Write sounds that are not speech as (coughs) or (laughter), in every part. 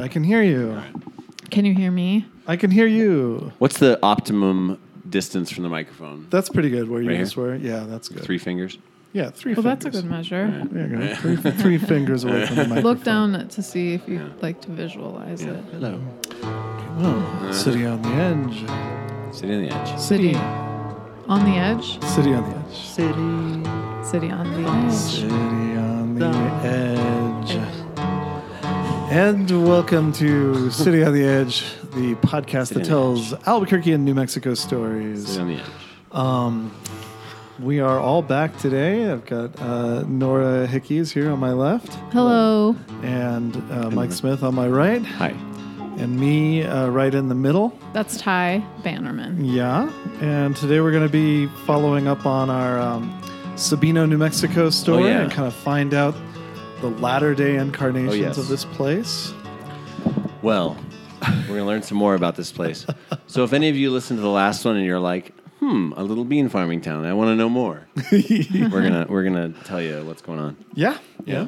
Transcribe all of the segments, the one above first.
I can hear you. Can you hear me? I can hear you. What's the optimum distance from the microphone? That's pretty good. Where you Right just were. Yeah, that's good. Three fingers. Yeah, three. Well, that's a fingers. good measure. There you go. Three, three (laughs) fingers away from the microphone. Look down to see if you'd like to visualize it. Hello. Oh, uh-huh. city on the edge. Sitting on the edge. City on the edge. City on the edge. City. City on the edge. City on the edge. And welcome to City on the Edge, the podcast City that tells Albuquerque and New Mexico stories. Sitting on the edge. Um, we are all back today. I've got uh, Nora Hickeys here on my left, Hello. and uh, Mike Smith on my right, Hi. and me uh, right in the middle. That's Ty Bannerman. Yeah, and today we're going to be following up on our um, Sabino, New Mexico story Oh, yeah. and kind of find out the latter day incarnations Oh, yes. of this place. Well, we're gonna learn some more about this place. (laughs) So if any of you listened to the last one and you're like, hmm, a little bean farming town, I want to know more. (laughs) we're gonna we're gonna tell you what's going on. Yeah, yeah.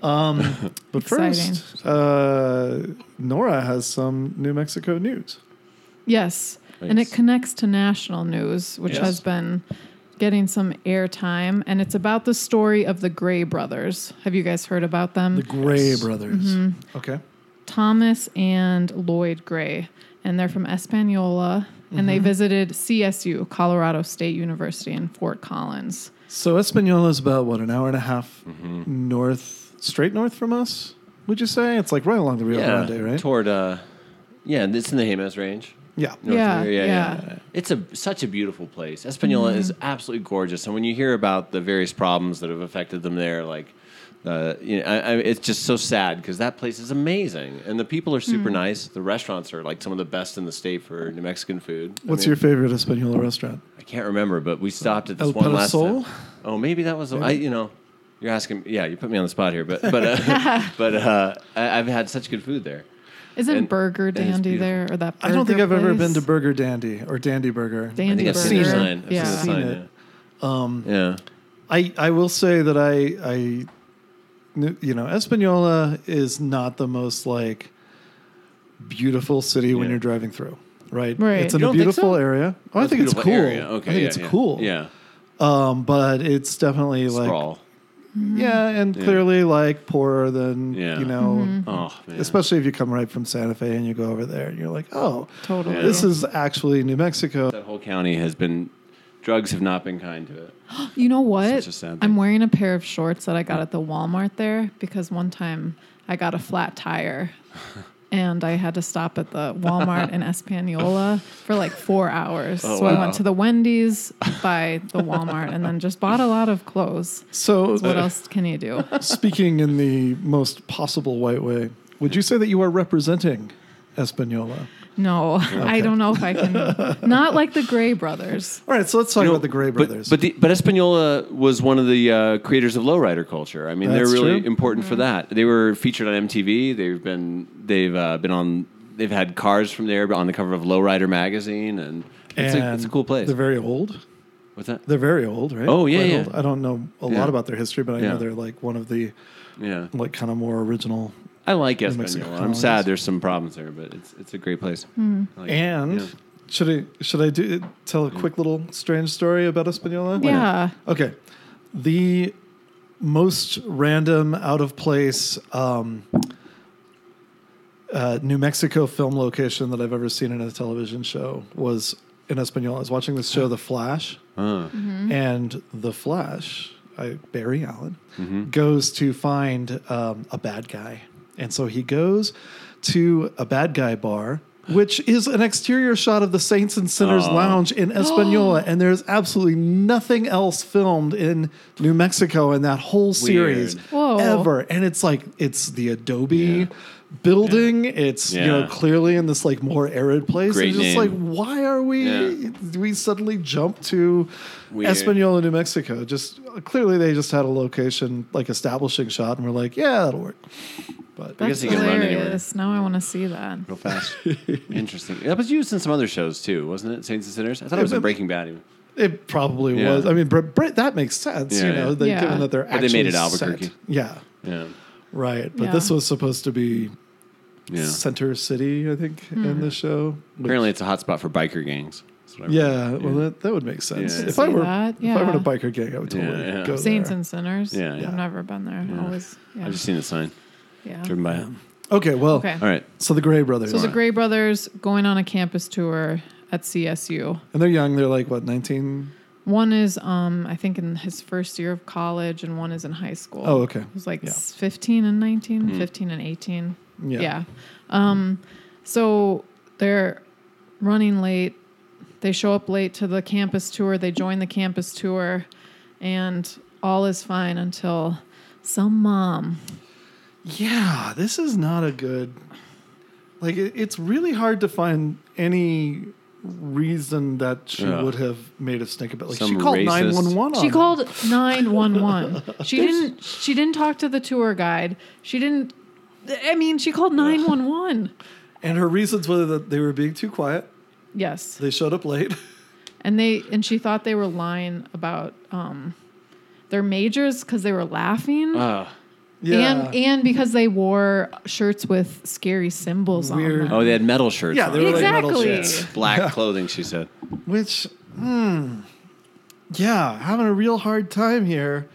Um, (laughs) but first, uh, Nora has some New Mexico news. Yes. And it connects to national news, which Yes. has been getting some airtime. And it's about the story of the Gray brothers. Have you guys heard about them? The Gray brothers. Mm-hmm. Okay. Thomas and Lloyd Gray, and they're from Espanola, and Mm-hmm. they visited CSU, Colorado State University in Fort Collins. So Espanola is about what an hour and a half Mm-hmm. north, straight north from us. Would you say it's like right along the Rio yeah, Grande, right? toward uh, yeah, it's in the Jemez Range. Yeah. North Yeah, of here. yeah. It's a such a beautiful place. Espanola is absolutely gorgeous, and when you hear about the various problems that have affected them there, like. Uh, you know, I, I, it's just so sad because that place is amazing, and the people are super nice. The restaurants are like some of the best in the state for New Mexican food. I What's mean, your favorite Espanola restaurant? I can't remember, but we stopped at this El one last Parasol? time. Oh, maybe that was. I, you know, you're asking. Yeah, you put me on the spot here, but but uh, (laughs) but uh, I, I've had such good food there. Isn't And- Burger Dandy there or that? I don't think burger I've ever been to Burger Dandy or Dandy Burger. I Dandy think I've Burger. seen the sign. I've yeah. seen the Seen it. Um, Yeah. yeah. I, I will say that I I you know Espanola is not the most like beautiful city when you're driving through, right? Right. It's in a beautiful so? area. Oh, I That's a think it's cool. area. Okay. I think yeah, it's yeah. cool. Yeah. Um, but it's definitely like Sprawl. yeah, and Yeah. clearly like poorer than Yeah. you know. Mm-hmm. Oh man. Especially if you come right from Santa Fe and you go over there, and you're like, oh, Totally. Yeah. this is actually New Mexico. that whole county has been. Drugs have not been kind to it. (gasps) You know what? Such a sad thing. I'm wearing a pair of shorts that I got at the Walmart there because one time I got a flat tire (laughs) and I had to stop at the Walmart in (laughs) Espanola for like four hours. Oh, so I went to the Wendy's by the Walmart and then just bought a lot of clothes. So What uh, else can you do? Speaking in the most possible white way, would you say that you are representing Espanola? No, I don't know if I can. Not like the Gray brothers. All right, so let's talk You know, about the Gray brothers. But, the, but Espanola was one of the uh, creators of lowrider culture. I mean, That's they're really true. important for that. They were featured on MTV. They've been they've uh, been on. They've had cars from there on the cover of Lowrider magazine, and it's, a, it's a cool place. They're very old. What's that? They're very old, right? Oh, yeah, Quite yeah. old. I don't know a Yeah. lot about their history, but I Yeah. know they're like one of the Yeah, like kind of more original. I like Mexico Espanola. I'm colonies. sad there's some problems there, but it's it's a great place. I like it. And Yeah. should I should I do tell a quick little strange story about Espanola? Yeah. Okay. The most random, out of place um, uh, New Mexico film location that I've ever seen in a television show was in Espanola. I was watching this show, The Flash, Uh, and The Flash, I, Barry Allen, Mm-hmm. goes to find um, a bad guy. And so he goes to a bad guy bar. Which is an exterior shot of the Saints and Sinners Oh. Lounge in Espanola, and there's absolutely nothing else filmed in New Mexico in that whole series Weird. Whoa. ever. And it's like it's the Adobe building. It's you know clearly in this like more arid place. Great it's just name. like why are we? Yeah. do we suddenly jump to Weird. Espanola, New Mexico? Just clearly they just had a location like establishing shot, and we're like, yeah, that'll work. But I guess That's you can run anywhere. hilarious. Now I want to see that. real fast. (laughs) Interesting. That was used in some other shows too, wasn't it? Saints and Sinners. I thought it was in Breaking Bad. Even. It probably Yeah. was. I mean, Br- Br- that makes sense, Yeah, you know, yeah. they, Yeah. given that they're But they made it set. Albuquerque. Yeah, Yeah. Right. But Yeah. this was supposed to be Yeah. Center City, I think, in hmm. the show. which- Apparently, it's a hotspot for biker gangs. That's what I Yeah, well, that, that would make sense. Yeah. If I were that? if I were in a biker gang, I would totally Yeah, yeah. go Saints there. and Sinners. Yeah, yeah. I've never been there. Yeah. Always. Yeah. I've just seen the sign. yeah. Driven by it. Okay, well, Okay. All right. so the Gray brothers, So the Gray brothers going on a campus tour at CSU. and they're young. They're like what, nineteen? One is, um, I think, in his first year of college, and one is in high school. Oh, okay. It was like Yeah. 15 and 19, Hmm. 15 and 18. Yeah. Yeah. Um, so they're running late. They show up late to the campus tour. They join the campus tour, and all is fine until some mom. Yeah, this is not a good. Like, it, it's really hard to find any reason that she Yeah. would have made a stink about. Like, Some she called racist- nine one one. She called 911. (laughs) She didn't she didn't talk to the tour guide. She didn't I mean, she called 911. and her reasons were that they were being too quiet. Yes. They showed up late. (laughs) And they and she thought they were lying about um their majors cuz they were laughing. Oh, yeah. And and because they wore shirts with scary symbols Weird. on them. oh, they had metal shirts. Yeah, on. they were like metal Exactly. shirts. black clothing. She said. Which, hmm, yeah, having a real hard time here.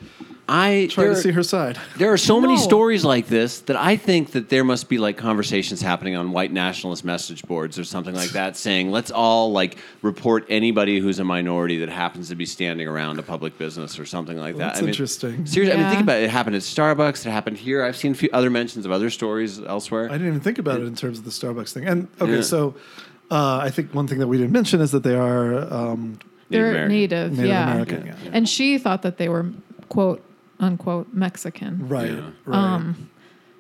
I Trying there, to see her side. (laughs) there are so many No. stories like this that I think that there must be like conversations happening on white nationalist message boards or something like that, saying let's all like report anybody who's a minority that happens to be standing around a public business or something like that. That's I mean, interesting. Seriously, I mean, Yeah. think about it. It happened at Starbucks. It happened here. I've seen a few other mentions of other stories elsewhere. I didn't even think about it in terms of the Starbucks thing. And okay, Yeah. so uh, I think one thing that we didn't mention is that they are um, They're American. native, Native yeah. American. Yeah. And she thought that they were quote unquote Mexican. right, Yeah. right. Um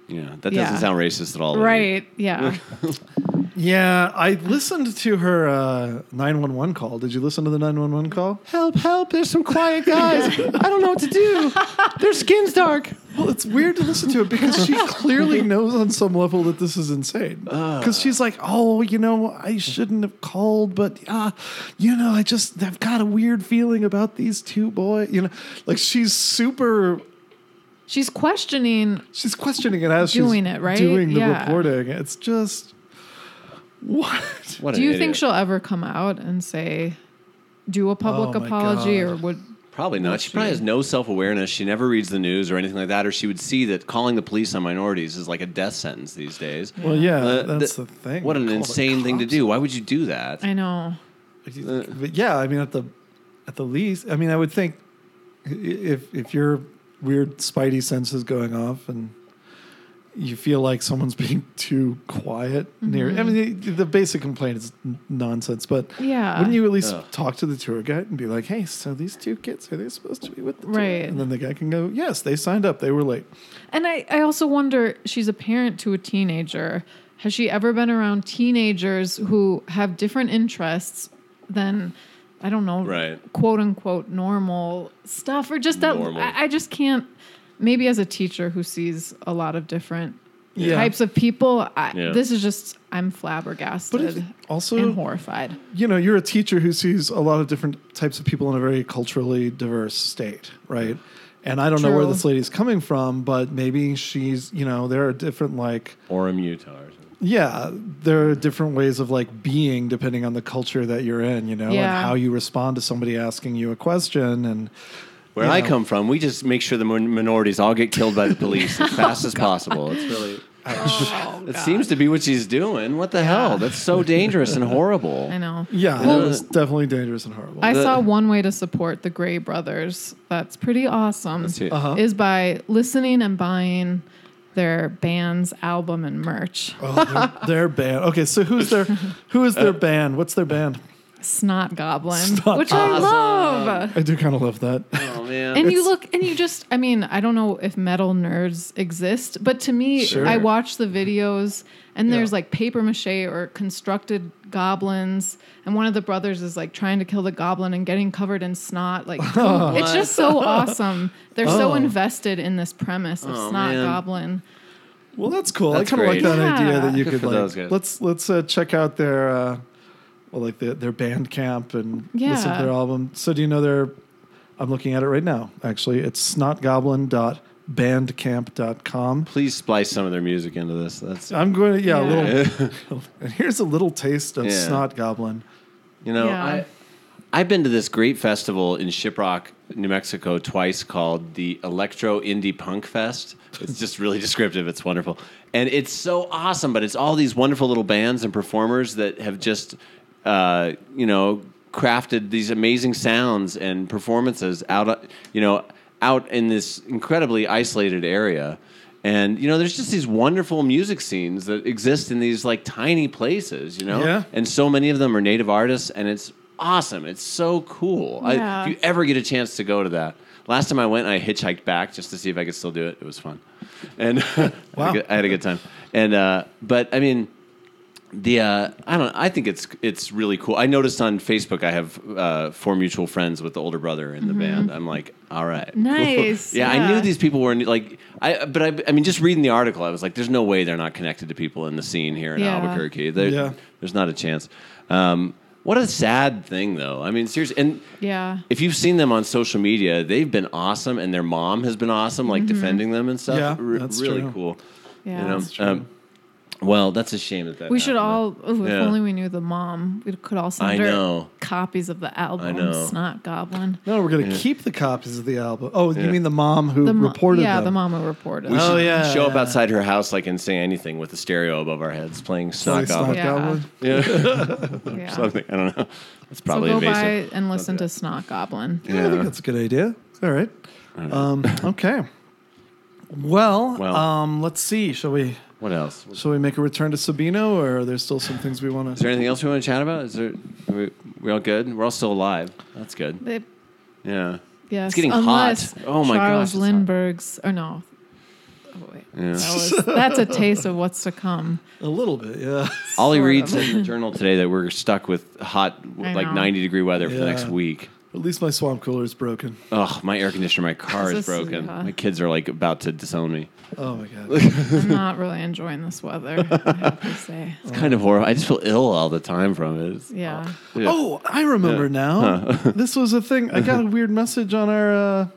Yeah, that doesn't sound racist at all. to me. right, yeah. (laughs) yeah, I listened to her uh, nine one one call. Did you listen to the nine one one call? Help! Help! There's some quiet guys. (laughs) I don't know what to do. Their skin's dark. Well, it's weird to listen to it because she (laughs) clearly knows on some level that this is insane. Because she's like, "Oh, you know, I shouldn't have called, but uh, you know, I just I've got a weird feeling about these two boys." You know, like she's super. She's questioning She's questioning it as she's Doing she's it, right? doing the Yeah. reporting. It's just what. What Do an you idiot. think she'll ever come out and say do a public Oh my apology God. or would Probably not. She probably has no self awareness. She never reads the news or anything like that, or she would see that calling the police on minorities is like a death sentence these days. Well, yeah, Uh, that's th- the thing. What an Call the insane thing to cops. do. Why would you do that? I know. But yeah, I mean, at the at the least, I mean, I would think i- if if your weird spidey sense is going off and you feel like someone's (laughs) being too quiet near, I mean, mm-hmm. the, the basic complaint is n- nonsense. But Yeah. wouldn't you at least Ugh. talk to the tour guide and be like, "Hey, so these two kids are they supposed to be with the tour?" Right. And then the guy can go, "Yes, they signed up. They were late." And I, I also wonder she's a parent to a teenager. Has she ever been around teenagers who have different interests than, I don't know, Right. quote unquote normal stuff or just that? Normal. I, I just can't. Maybe as a teacher who sees a lot of different Yeah. types of people, I, Yeah. this is just, I'm flabbergasted But it also, and horrified. you know, you're a teacher who sees a lot of different types of people in a very culturally diverse state, right? And I don't know where True. this lady's coming from, but maybe she's, you know, there are different like, Orem, Utah. Or something. yeah, there are different ways of like being depending on the culture that you're in, you know, and how you respond to somebody asking you a question and Where you I know. come from, we just make sure the min- minorities all get killed by the police as (laughs) fast as possible. It's really. (laughs) Oh, It seems to be what she's doing. What the hell? That's so dangerous and horrible. I know. Yeah, Well- that was definitely dangerous and horrible. I The- saw one way to support the Gray brothers. That's pretty awesome. Let's see. Uh-huh. Is by listening and buying their band's album and merch. oh, their, their band. Okay, so who's their who is their (laughs) band? What's their band? Snot Goblin, Snot which I love. I do kind of love that. Oh man. And you look and you just I mean, I don't know if metal nerds exist, but to me, Sure. I watch the videos and there's Yeah. like paper mache or constructed goblins, and one of the brothers is like trying to kill the goblin and getting covered in snot. Like (laughs) (laughs) it's just so awesome. They're so Oh. invested in this premise of Oh, Snot man. Goblin. Well, that's cool. That's I kind of like great. that idea Yeah. that you Good could for like. those guys. Let's let's uh, check out their uh, well, like the, their band camp and listen to their album. So do you know their? I'm looking at it right now. Actually, it's snotgoblin dot bandcamp.com. Please splice some of their music into this. That's I'm going to, yeah, a Yeah. little. (laughs) and here's a little taste of Yeah. Snot Goblin. You know, Yeah. I I've been to this great festival in Shiprock, New Mexico, twice called the Electro Indie Punk Fest. It's just really (laughs) descriptive. It's wonderful, and it's so awesome. But it's all these wonderful little bands and performers that have just, uh, you know, crafted these amazing sounds and performances out, you know, out in this incredibly isolated area. And you know, there's just these wonderful music scenes that exist in these like tiny places, you know. Yeah. And so many of them are native artists, and it's awesome. It's so cool. I, if you ever get a chance to go to that, last time I went, I hitchhiked back just to see if I could still do it. It was fun, and (laughs) I, had Wow. a good, I had a good time. And uh, but I mean, the uh, I don't. I think it's it's really cool. I noticed on Facebook I have uh, four mutual friends with the older brother in the band. I'm like, all right. (laughs) Nice, yeah, I knew these people were like, I but I I mean, just reading the article, I was like, there's no way they're not connected to people in the scene here in Yeah. Albuquerque. There- Yeah. there's not a chance. Um, what a sad thing, though. I mean, seriously, and Yeah. if you've seen them on social media, they've been awesome, and their mom has been awesome, like defending them and stuff. Yeah, Re- that's really true. cool. Yeah. You know, That's um, well, that's a shame that that. We should happened. all. Oh, if Yeah. only we knew the mom. We could all send I her know. copies of the album. I know. Snot Goblin. No, we're going to keep the copies of the album. Oh, Yeah. you mean the mom who The mo- reported Yeah, them? the mom who reported. We it. Oh, should yeah, show up yeah. outside her house like and say anything with the stereo above our heads, playing Sorry, Snot Goblin. Snot Yeah. Goblin. Yeah, Yeah. (laughs) something. I don't know. It's So probably go invasive. by and listen to Snot Goblin. Yeah, I think that's a good idea. All right. Um, okay. Well, Well. um, let's see. Shall we? What else? Is Shall we make a return to Sabino, or are there still some things we want to? Is there anything else we want to chat about? Is there? Are we, we all good? We're all still alive. That's good. They, Yeah. yes, It's getting hot. Oh my gosh, Charles it's hot. Lindbergh's. Or no. Oh, wait. Yeah. That was, that's a taste of what's to come. A little bit, yeah. Ollie Sort Reed said in the journal today that we're stuck with hot, I like know. 90 degree weather for the next week. At least my swamp cooler is broken. Oh, my air conditioner, my car is is- broken. yeah. My kids are like about to disown me. Oh my god. (laughs) I'm not really enjoying this weather, I have to say. It's kind of horrible. I just feel ill all the time from it. It's- Yeah. yeah. Oh, I remember Yeah. now. (laughs) this was a thing. I got a weird message on our uh,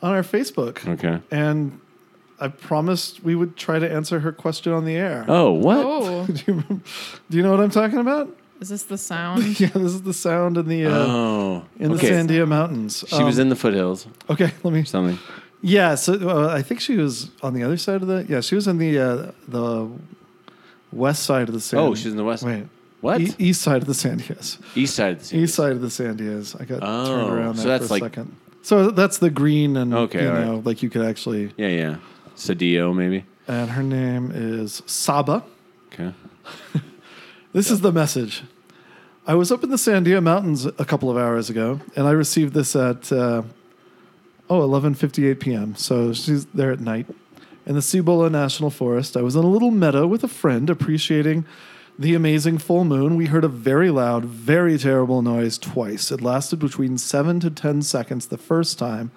on our Facebook, Okay. and I promised we would try to answer her question on the air. Oh, what? Oh, (laughs) Do, you, do you know what I'm talking about? Is this the (laughs) sound? Yeah, this is the sound in the uh, Oh. in the okay. Sandia Mountains. She was Um, in the foothills. Okay, let me. Something. Yeah, so uh, I think she was on the other side of the. Yeah, she was in the uh, the west side of the Sand. Oh, she's in the west. wait. What? E- east side of the Sandias. East side of the city. East side of the Sandias. I got Oh, turned around so there that's for a like- second. So that's the green and Okay, you all right. know, like you could actually. Yeah, yeah. Sadio, maybe. And her name is Saba. Okay. (laughs) This is the message. I was up in the Sandia Mountains a couple of hours ago, and I received this at uh, oh 11:58 p.m. So she's there at night in the Cibola National Forest. I was in a little meadow with a friend, appreciating the amazing full moon. We heard a very loud, very terrible noise twice. It lasted between seven to ten seconds the first time,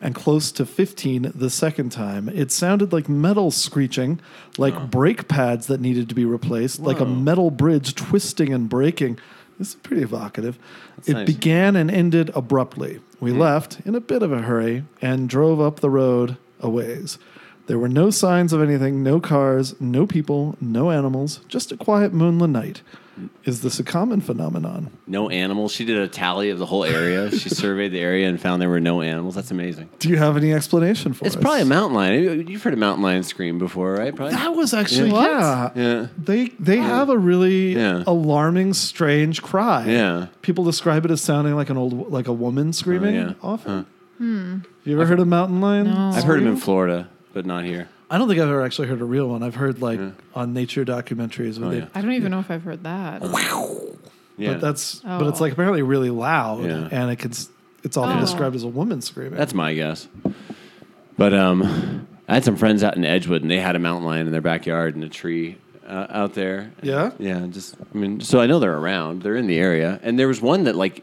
and close to 15 the second time. It sounded like metal screeching, like brake pads that needed to be replaced, like a metal bridge twisting and breaking. This is pretty evocative. it nice. began and ended abruptly. We hmm. left in a bit of a hurry and drove up the road a ways. There were no signs of anything, no cars, no people, no animals, just a quiet moonlit night. Is this a common phenomenon? No animals. She did a tally of the whole area. (laughs) she surveyed the area and found there were no animals. That's amazing. Do you have any explanation for it? It's us? probably a mountain lion. You've heard a mountain lion scream before, right? Probably. That was actually What? yeah. Yeah. They they have a really Yeah. alarming, strange cry. Yeah. People describe it as sounding like an old like a woman screaming. Oh, yeah. Often. Have you ever heard a mountain lion? No. I've heard him in? Florida, but not here. I don't think I've ever actually heard a real one. I've heard like on nature documentaries. Oh, they, yeah. I don't even know if I've heard that. Yeah. But that's but it's Oh. like apparently really loud, Yeah. and it can. It's often Oh. described as a woman screaming. That's my guess. But um, I had some friends out in Edgewood, and they had a mountain lion in their backyard in a tree uh, out there. Yeah? yeah. Just I mean, so I know they're around. They're in the area, and there was one that like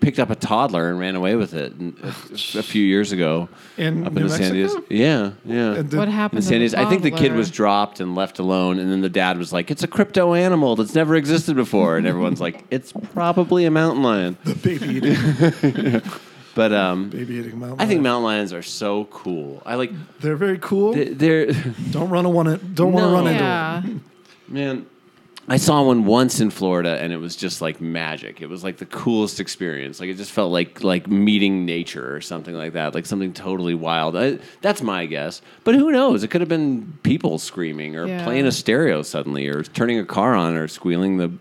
picked up a toddler and ran away with it and, a, a few years ago in up New in the San Diego. Yeah, yeah. And what happened the to San the Diego. I think the kid was dropped and left alone, and then the dad was like, "It's a crypto animal that's never existed before," and everyone's like, (laughs) "It's probably a mountain lion." the baby. (laughs) But um, Baby eating mountain. I think mountain lions are so cool. I like they're very cool. they- they're don't run a one. Don't want to No. run into Yeah. (laughs) them. man. I saw one once in Florida, and it was just like magic. It was like the coolest experience. Like it just felt like like meeting nature or something like that. Like something totally wild. I, that's my guess. But who knows? It could have been people screaming or Yeah. playing a stereo suddenly, or turning a car on, or squealing the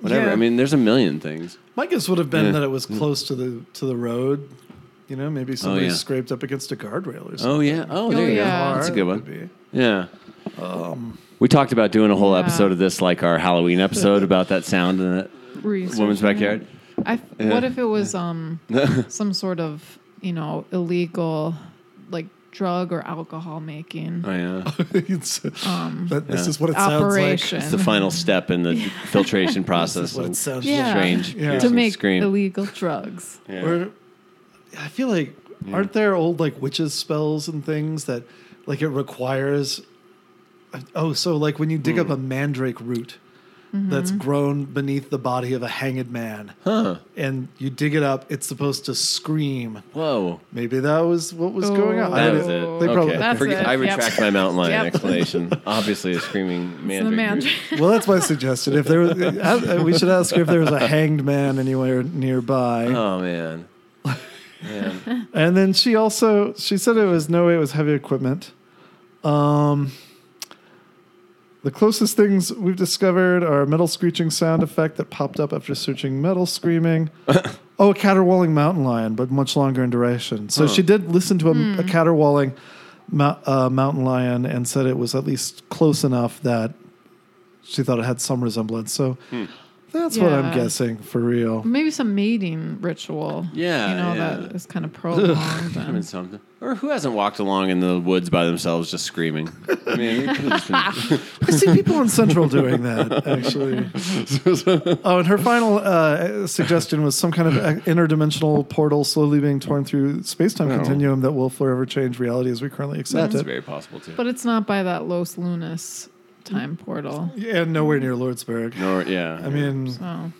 whatever. Yeah. I mean, there's a million things. My guess would have been Yeah. that it was close to the to the road. You know, maybe oh, somebody Oh, yeah. scraped up against a guardrail or oh, something. Oh yeah. Oh, there Oh, you yeah. go. That's a good one. could be. Um, Yeah. we talked about doing a whole Yeah. episode of this, like our Halloween episode about that sound in the Researching woman's backyard. I, Yeah. What if it was um (laughs) some sort of you know illegal like drug or alcohol making Oh yeah. (laughs) It's- that, this Yeah. is what it sounds operation It's the final step in the (laughs) filtration process. This is what it sounds Yeah. Strange. Yeah. to make scream. illegal drugs. Yeah. Or, I feel like aren't there old like witches spells and things that like it requires. Oh, so like when you dig Hmm. up a mandrake root Mm-hmm. that's grown beneath the body of a hanged man, Huh. and you dig it up, it's supposed to scream. Whoa. Maybe that was what was going on. I That don't was know. it. They probably- okay. That's Forget- it. I Yep. retract my mountain lion Yep. explanation. (laughs) Obviously, a screaming It's mandrake. the root. mandrake. Well, that's my suggestion. If there was, uh, we should ask if there was a (laughs) hanged man anywhere nearby. Oh man. Man. (laughs) And then she also she said it was no way it was heavy equipment. Um, the closest things we've discovered are a metal screeching sound effect that popped up after searching metal screaming. (laughs) oh, a caterwauling mountain lion, but much longer in duration. So she did listen to a, a caterwauling mou- uh, mountain lion and said it was at least close enough that she thought it had some resemblance. So that's what I'm Yeah. guessing for real. Maybe some mating ritual. Yeah, You know, yeah. that is kind (laughs) of prolonged. I mean, and, something. Or who hasn't walked along in the woods by themselves just screaming? I mean, it could've just been- (laughs) I see people in Central doing that, actually. (laughs) oh, and her final uh, suggestion was some kind of uh, interdimensional portal slowly being torn through space time Oh. continuum that will forever change reality as we currently accept that's it. very possible too. but it's not by that Los Lunas time portal. Yeah, nowhere near Lordsburg. Nor, yeah. I mean, So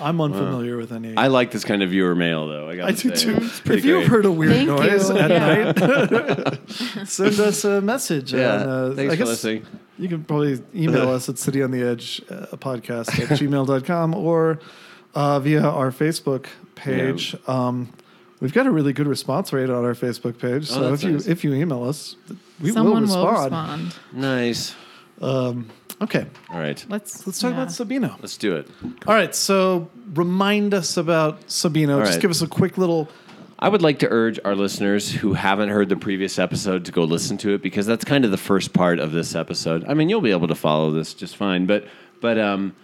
I'm unfamiliar with any. I like this kind of viewer mail, though. I, gotta I do say. too. It's pretty If you've great. heard a weird Thank noise you. at Yeah. night, (laughs) (laughs) send us a message. yeah, on, uh, thanks I for guess listening. You can probably email us at (laughs) City on the Edge uh, podcast at gmail.com or uh, via our Facebook page. Um, we've got a really good response rate on our Facebook page. Oh, So that's if you nice. if you email us, we someone will will respond. respond. Nice. Um, okay, All right, Let's let's talk yeah. about Sabino. let's do it. All right, so remind us about Sabino. All Just right. give us a quick little. I would like to urge our listeners who haven't heard the previous episode to go listen to it because that's kind of the first part of this episode. I mean, you'll be able to follow this just fine, but but um,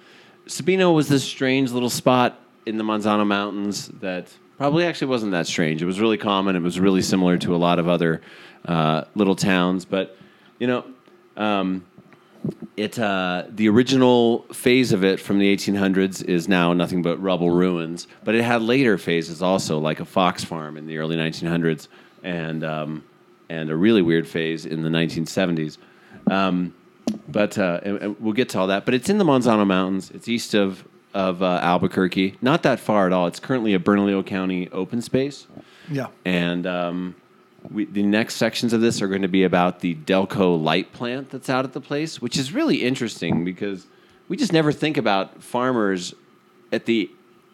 Sabino was this strange little spot in the Manzano Mountains that probably actually wasn't that strange. It was really common. It was really similar to a lot of other uh, little towns, but you know. Um, it uh, the original phase of it from the 1800s is now nothing but rubble ruins, but it had later phases also, like a fox farm in the early 1900s, and um, and a really weird phase in the 1970s. Um, but uh, and, and we'll get to all that. But it's in the Manzano Mountains. It's east of of uh, Albuquerque, not that far at all. It's currently a Bernalillo County open space. Yeah. And um, we, the next sections of this are going to be about the Delco light plant that's out at the place, which is really interesting because we just never think about farmers at the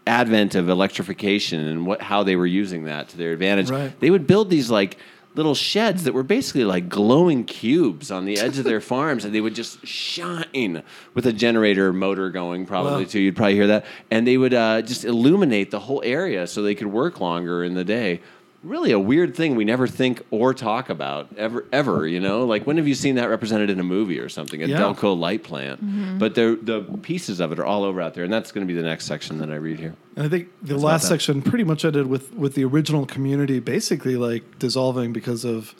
advent of electrification and what how they were using that to their advantage. Right. They would build these like little sheds that were basically like glowing cubes on the edge of their (laughs) farms and they would just shine with a generator motor going probably Wow. too. You'd probably hear that. And they would uh, just illuminate the whole area so they could work longer in the day really a weird thing we never think or talk about ever ever you know like when have you seen that represented in a movie or something a Yeah. delco light plant mm-hmm. but the the pieces of it are all over out there and that's going to be the next section that i read here And I think the about last section pretty much ended with with the original community basically like dissolving because of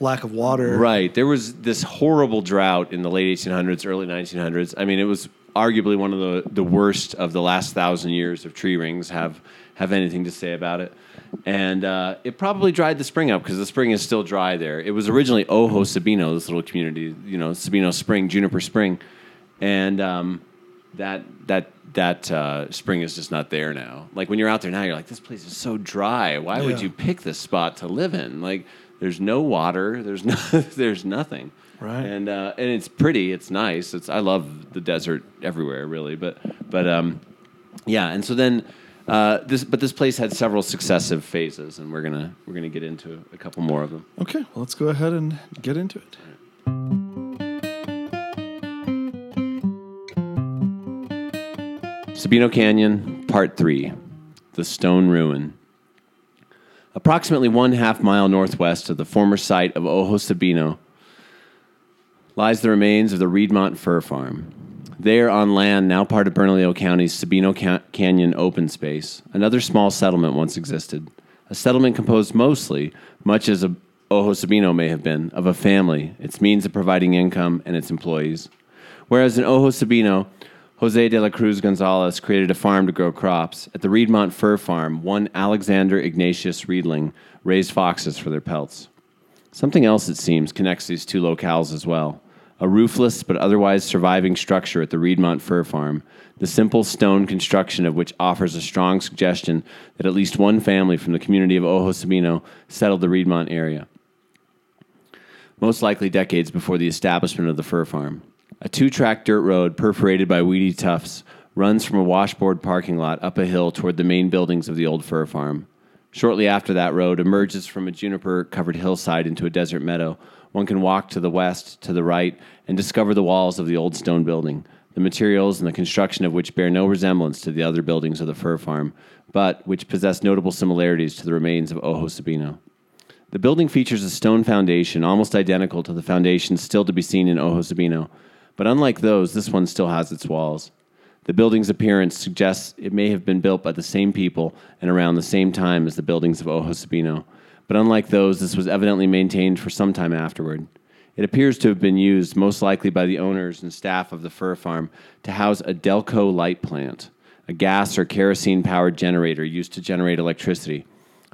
lack of water. Right. There was this horrible drought in the late 1800s, early 1900s. I mean, it was arguably one of the, the worst of the last thousand years of tree rings have have anything to say about it. And uh, it probably dried the spring up because the spring is still dry there. It was originally Ojo Sabino, this little community, you know, Sabino Spring, Juniper Spring. And um, that that that uh, spring is just not there now. Like when you're out there now, you're like, this place is so dry. Why would you pick this spot to live in? Like, there's no water. There's no. (laughs) there's nothing. Right. And uh, and it's pretty. It's nice. It's I love the desert everywhere, really. But but um, yeah. And so then. Uh, this, but this place had several successive phases, and we're gonna we're gonna get into a couple more of them. Okay, well, let's go ahead and get into it. Sabino Canyon, Part 3 The Stone Ruin. Approximately one half mile northwest of the former site of Ojo Sabino lies the remains of the Riedmont Fur Farm. There, on land now part of Bernalillo County's Sabino Ca- Canyon open space, another small settlement once existed. A settlement composed mostly, much as a Ojo Sabino may have been, of a family, its means of providing income, and its employees. Whereas in Ojo Sabino, Jose de la Cruz Gonzalez created a farm to grow crops. At the Riedmont Fur Farm, one Alexander Ignatius Riedling raised foxes for their pelts. Something else, it seems, connects these two locales as well. A roofless but otherwise surviving structure at the Riedmont Fur Farm, the simple stone construction of which offers a strong suggestion that at least one family from the community of Ojo Sabino settled the Riedmont area most likely decades before the establishment of the fur farm. A two track dirt road perforated by weedy tufts runs from a washboard parking lot up a hill toward the main buildings of the old fur farm. Shortly after that road emerges from a juniper covered hillside into a desert meadow. One can walk to the west, to the right, and discover the walls of the old stone building, the materials and the construction of which bear no resemblance to the other buildings of the fur farm, but which possess notable similarities to the remains of Ojo Sabino. The building features a stone foundation almost identical to the foundations still to be seen in Ojo Sabino, but unlike those, this one still has its walls. The building's appearance suggests it may have been built by the same people and around the same time as the buildings of Ojo Sabino, but unlike those, this was evidently maintained for some time afterward. It appears to have been used, most likely by the owners and staff of the fur farm, to house a Delco light plant, a gas or kerosene powered generator used to generate electricity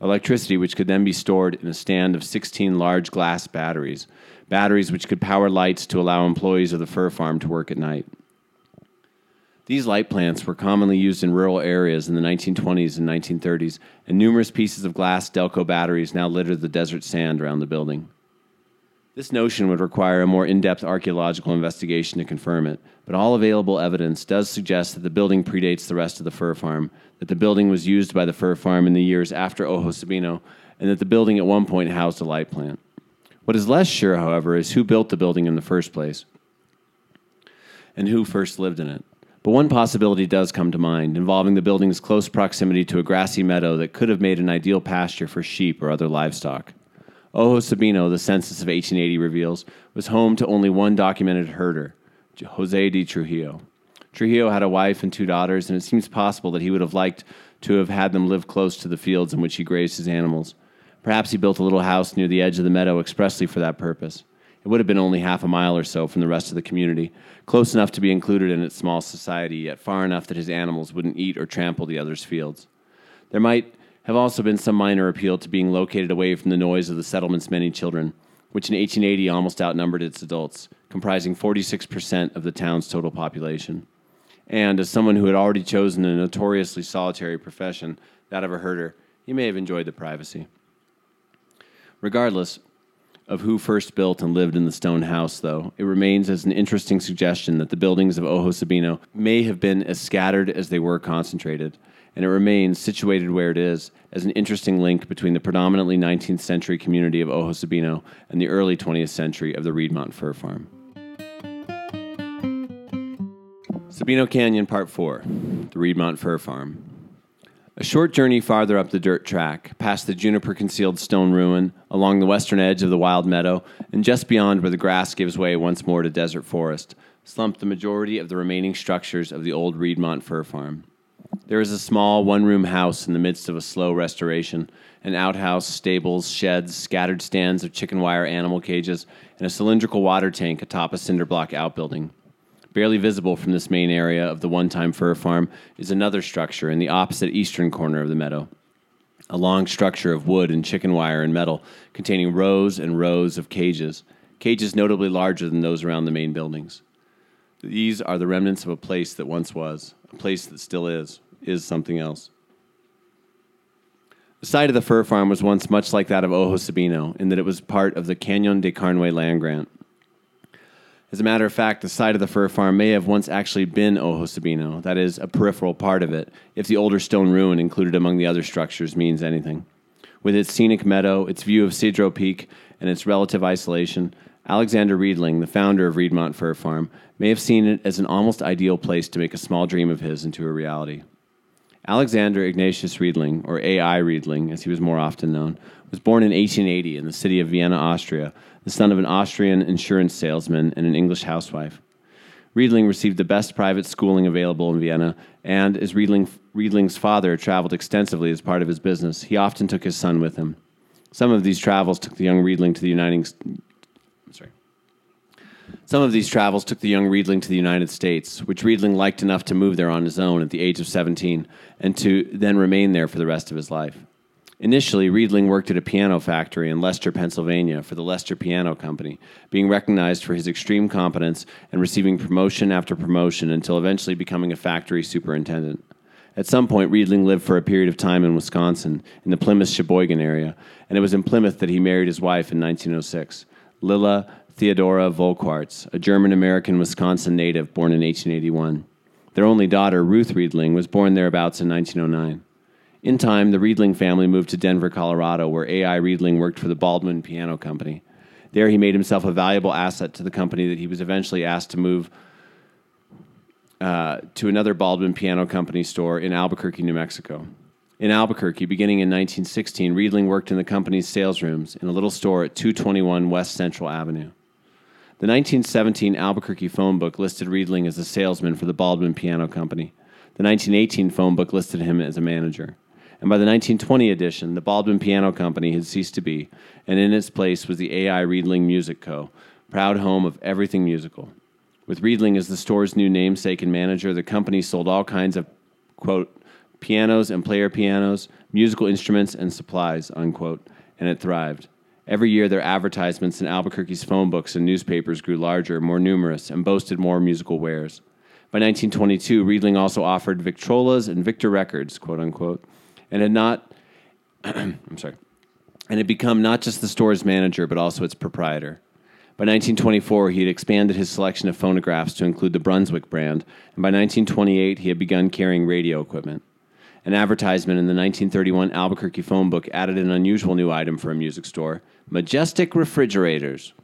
electricity which could then be stored in a stand of 16 large glass batteries, batteries which could power lights to allow employees of the fur farm to work at night. These light plants were commonly used in rural areas in the 1920s and 1930s, and numerous pieces of glass Delco batteries now litter the desert sand around the building. This notion would require a more in depth archaeological investigation to confirm it, but all available evidence does suggest that the building predates the rest of the fur farm, that the building was used by the fur farm in the years after Ojo Sabino, and that the building at one point housed a light plant. What is less sure, however, is who built the building in the first place and who first lived in it. But one possibility does come to mind, involving the building's close proximity to a grassy meadow that could have made an ideal pasture for sheep or other livestock. Ojo Sabino, the census of 1880 reveals, was home to only one documented herder, Jose de Trujillo. Trujillo had a wife and two daughters, and it seems possible that he would have liked to have had them live close to the fields in which he grazed his animals. Perhaps he built a little house near the edge of the meadow expressly for that purpose. It would have been only half a mile or so from the rest of the community, close enough to be included in its small society, yet far enough that his animals wouldn't eat or trample the others' fields. There might have also been some minor appeal to being located away from the noise of the settlement's many children, which in 1880 almost outnumbered its adults, comprising 46% of the town's total population. And as someone who had already chosen a notoriously solitary profession, that of a herder, he may have enjoyed the privacy. Regardless of who first built and lived in the stone house, though, it remains as an interesting suggestion that the buildings of Ojo Sabino may have been as scattered as they were concentrated, and it remains, situated where it is, as an interesting link between the predominantly 19th century community of Ojo Sabino and the early 20th century of the Riedmont Fur Farm. Sabino Canyon, Part 4 The Riedmont Fur Farm. A short journey farther up the dirt track, past the juniper concealed stone ruin, along the western edge of the wild meadow, and just beyond where the grass gives way once more to desert forest, slumped the majority of the remaining structures of the old Riedmont Fur Farm. There is a small one room house in the midst of a slow restoration, an outhouse, stables, sheds, scattered stands of chicken wire animal cages, and a cylindrical water tank atop a cinder block outbuilding. Barely visible from this main area of the one time fur farm is another structure in the opposite eastern corner of the meadow. A long structure of wood and chicken wire and metal containing rows and rows of cages, cages notably larger than those around the main buildings. These are the remnants of a place that once was, a place that still is, is something else. The site of the fur farm was once much like that of Ojo Sabino, in that it was part of the Canyon de Carnué land grant. As a matter of fact, the site of the fur farm may have once actually been Ojo Sabino, that is, a peripheral part of it, if the older stone ruin included among the other structures means anything. With its scenic meadow, its view of Cedro Peak, and its relative isolation, Alexander Riedling, the founder of Riedmont Fur Farm, may have seen it as an almost ideal place to make a small dream of his into a reality. Alexander Ignatius Riedling, or A.I. Riedling, as he was more often known, was born in 1880 in the city of Vienna, Austria, the son of an Austrian insurance salesman and an English housewife. Riedling received the best private schooling available in Vienna, and as Riedling, Riedling's father traveled extensively as part of his business, he often took his son with him. Some of these travels took the young Riedling to the United. Some of these travels took the young Riedling to the United States, which Riedling liked enough to move there on his own at the age of 17 and to then remain there for the rest of his life. Initially, Riedling worked at a piano factory in Lester, Pennsylvania for the Lester Piano Company, being recognized for his extreme competence and receiving promotion after promotion until eventually becoming a factory superintendent. At some point, Riedling lived for a period of time in Wisconsin, in the Plymouth Sheboygan area, and it was in Plymouth that he married his wife in 1906, Lilla Theodora Volkwartz, a German American Wisconsin native born in 1881. Their only daughter, Ruth Riedling, was born thereabouts in 1909. In time, the Riedling family moved to Denver, Colorado, where A.I. Riedling worked for the Baldwin Piano Company. There, he made himself a valuable asset to the company that he was eventually asked to move uh, to another Baldwin Piano Company store in Albuquerque, New Mexico. In Albuquerque, beginning in 1916, Riedling worked in the company's sales rooms in a little store at 221 West Central Avenue. The 1917 Albuquerque phone book listed Riedling as a salesman for the Baldwin Piano Company. The 1918 phone book listed him as a manager and by the 1920 edition, the Baldwin Piano Company had ceased to be, and in its place was the A.I. Riedling Music Co., proud home of everything musical. With Riedling as the store's new namesake and manager, the company sold all kinds of, quote, pianos and player pianos, musical instruments, and supplies, unquote, and it thrived. Every year, their advertisements in Albuquerque's phone books and newspapers grew larger, more numerous, and boasted more musical wares. By 1922, Riedling also offered Victrolas and Victor Records, quote unquote, and had not, (clears throat) I'm sorry, and had become not just the store's manager, but also its proprietor. By 1924, he had expanded his selection of phonographs to include the Brunswick brand, and by 1928, he had begun carrying radio equipment. An advertisement in the 1931 Albuquerque phone book added an unusual new item for a music store majestic refrigerators.